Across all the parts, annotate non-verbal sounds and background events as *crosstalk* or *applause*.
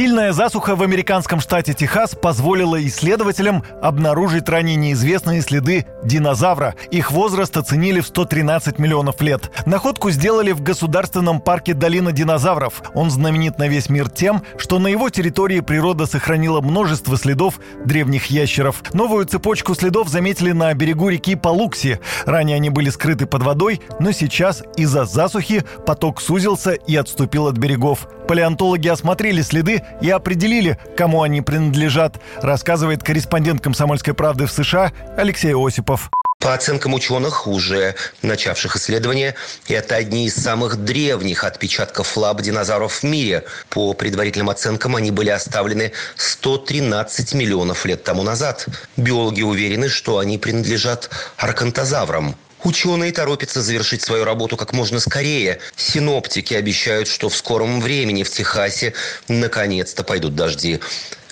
Сильная засуха в американском штате Техас позволила исследователям обнаружить ранее неизвестные следы динозавра. Их возраст оценили в 113 миллионов лет. Находку сделали в государственном парке Долина динозавров. Он знаменит на весь мир тем, что на его территории природа сохранила множество следов древних ящеров. Новую цепочку следов заметили на берегу реки Палукси. Ранее они были скрыты под водой, но сейчас из-за засухи поток сузился и отступил от берегов. Палеонтологи осмотрели следы и определили, кому они принадлежат, рассказывает корреспондент «Комсомольской правды» в США Алексей Осипов. По оценкам ученых, уже начавших исследования, это одни из самых древних отпечатков лап динозавров в мире. По предварительным оценкам, они были оставлены 113 миллионов лет тому назад. Биологи уверены, что они принадлежат аркантозаврам. Ученые торопятся завершить свою работу как можно скорее. Синоптики обещают, что в скором времени в Техасе наконец-то пойдут дожди.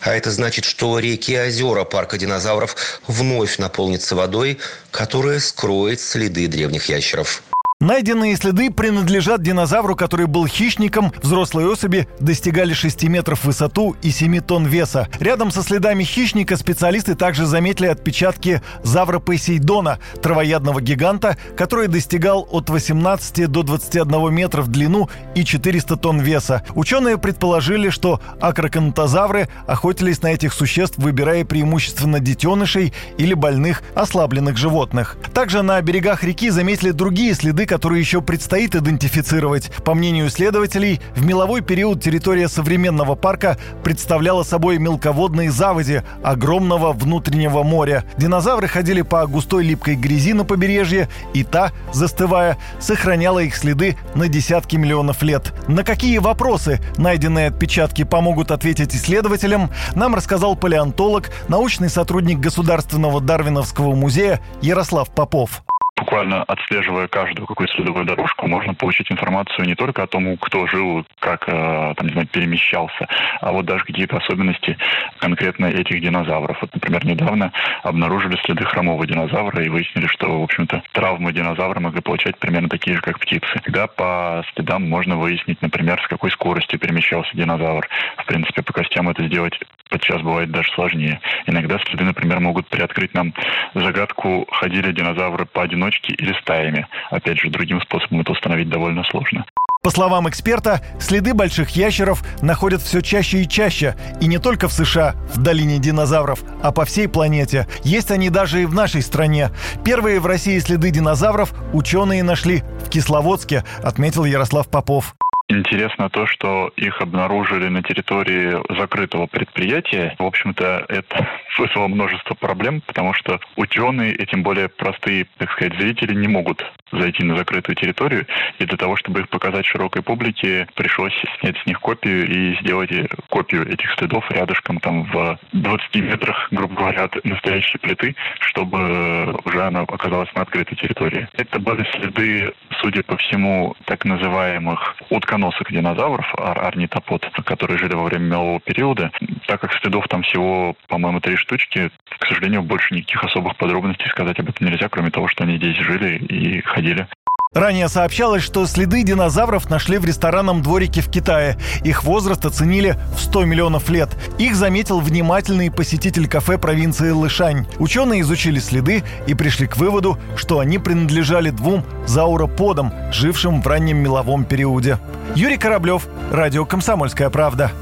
А это значит, что реки и озера парка динозавров вновь наполнятся водой, которая скроет следы древних ящеров. Найденные следы принадлежат динозавру, который был хищником. Взрослые особи достигали 6 метров в высоту и 7 тонн веса. Рядом со следами хищника специалисты также заметили отпечатки завра Посейдона, травоядного гиганта, который достигал от 18 до 21 метра в длину и 400 тонн веса. Ученые предположили, что акроконтозавры охотились на этих существ, выбирая преимущественно детенышей или больных, ослабленных животных. Также на берегах реки заметили другие следы, которые еще предстоит идентифицировать. По мнению исследователей, в меловой период территория современного парка представляла собой мелководные заводи огромного внутреннего моря. Динозавры ходили по густой липкой грязи на побережье, и та, застывая, сохраняла их следы на десятки миллионов лет. На какие вопросы найденные отпечатки помогут ответить исследователям, нам рассказал палеонтолог, научный сотрудник Государственного Дарвиновского музея Ярослав Попов буквально отслеживая каждую какую-то следовую дорожку, можно получить информацию не только о том, кто жил, как э, там, не знаю, перемещался, а вот даже какие-то особенности конкретно этих динозавров. Вот, например, недавно обнаружили следы хромого динозавра и выяснили, что, в общем-то, травмы динозавра могли получать примерно такие же, как птицы. Тогда по следам можно выяснить, например, с какой скоростью перемещался динозавр. В принципе, по костям это сделать подчас бывает даже сложнее. Иногда следы, например, могут приоткрыть нам загадку, ходили динозавры поодиночке или стаями. Опять же, другим способом это установить довольно сложно. По словам эксперта, следы больших ящеров находят все чаще и чаще. И не только в США, в долине динозавров, а по всей планете. Есть они даже и в нашей стране. Первые в России следы динозавров ученые нашли в Кисловодске, отметил Ярослав Попов. Интересно то, что их обнаружили на территории закрытого предприятия. В общем-то, это *laughs* вызвало множество проблем, потому что ученые, и тем более простые, так сказать, зрители не могут зайти на закрытую территорию. И для того, чтобы их показать широкой публике, пришлось снять с них копию и сделать копию этих следов рядышком там в 20 метрах, грубо говоря, от настоящей плиты, чтобы уже она оказалась на открытой территории. Это были следы, судя по всему, так называемых утконосов редконосых динозавров, ор орнитопод, которые жили во время мелового периода. Так как следов там всего, по-моему, три штучки, к сожалению, больше никаких особых подробностей сказать об этом нельзя, кроме того, что они здесь жили и ходили. Ранее сообщалось, что следы динозавров нашли в ресторанном дворике в Китае. Их возраст оценили в 100 миллионов лет. Их заметил внимательный посетитель кафе провинции Лышань. Ученые изучили следы и пришли к выводу, что они принадлежали двум зауроподам, жившим в раннем меловом периоде. Юрий Кораблев, Радио «Комсомольская правда».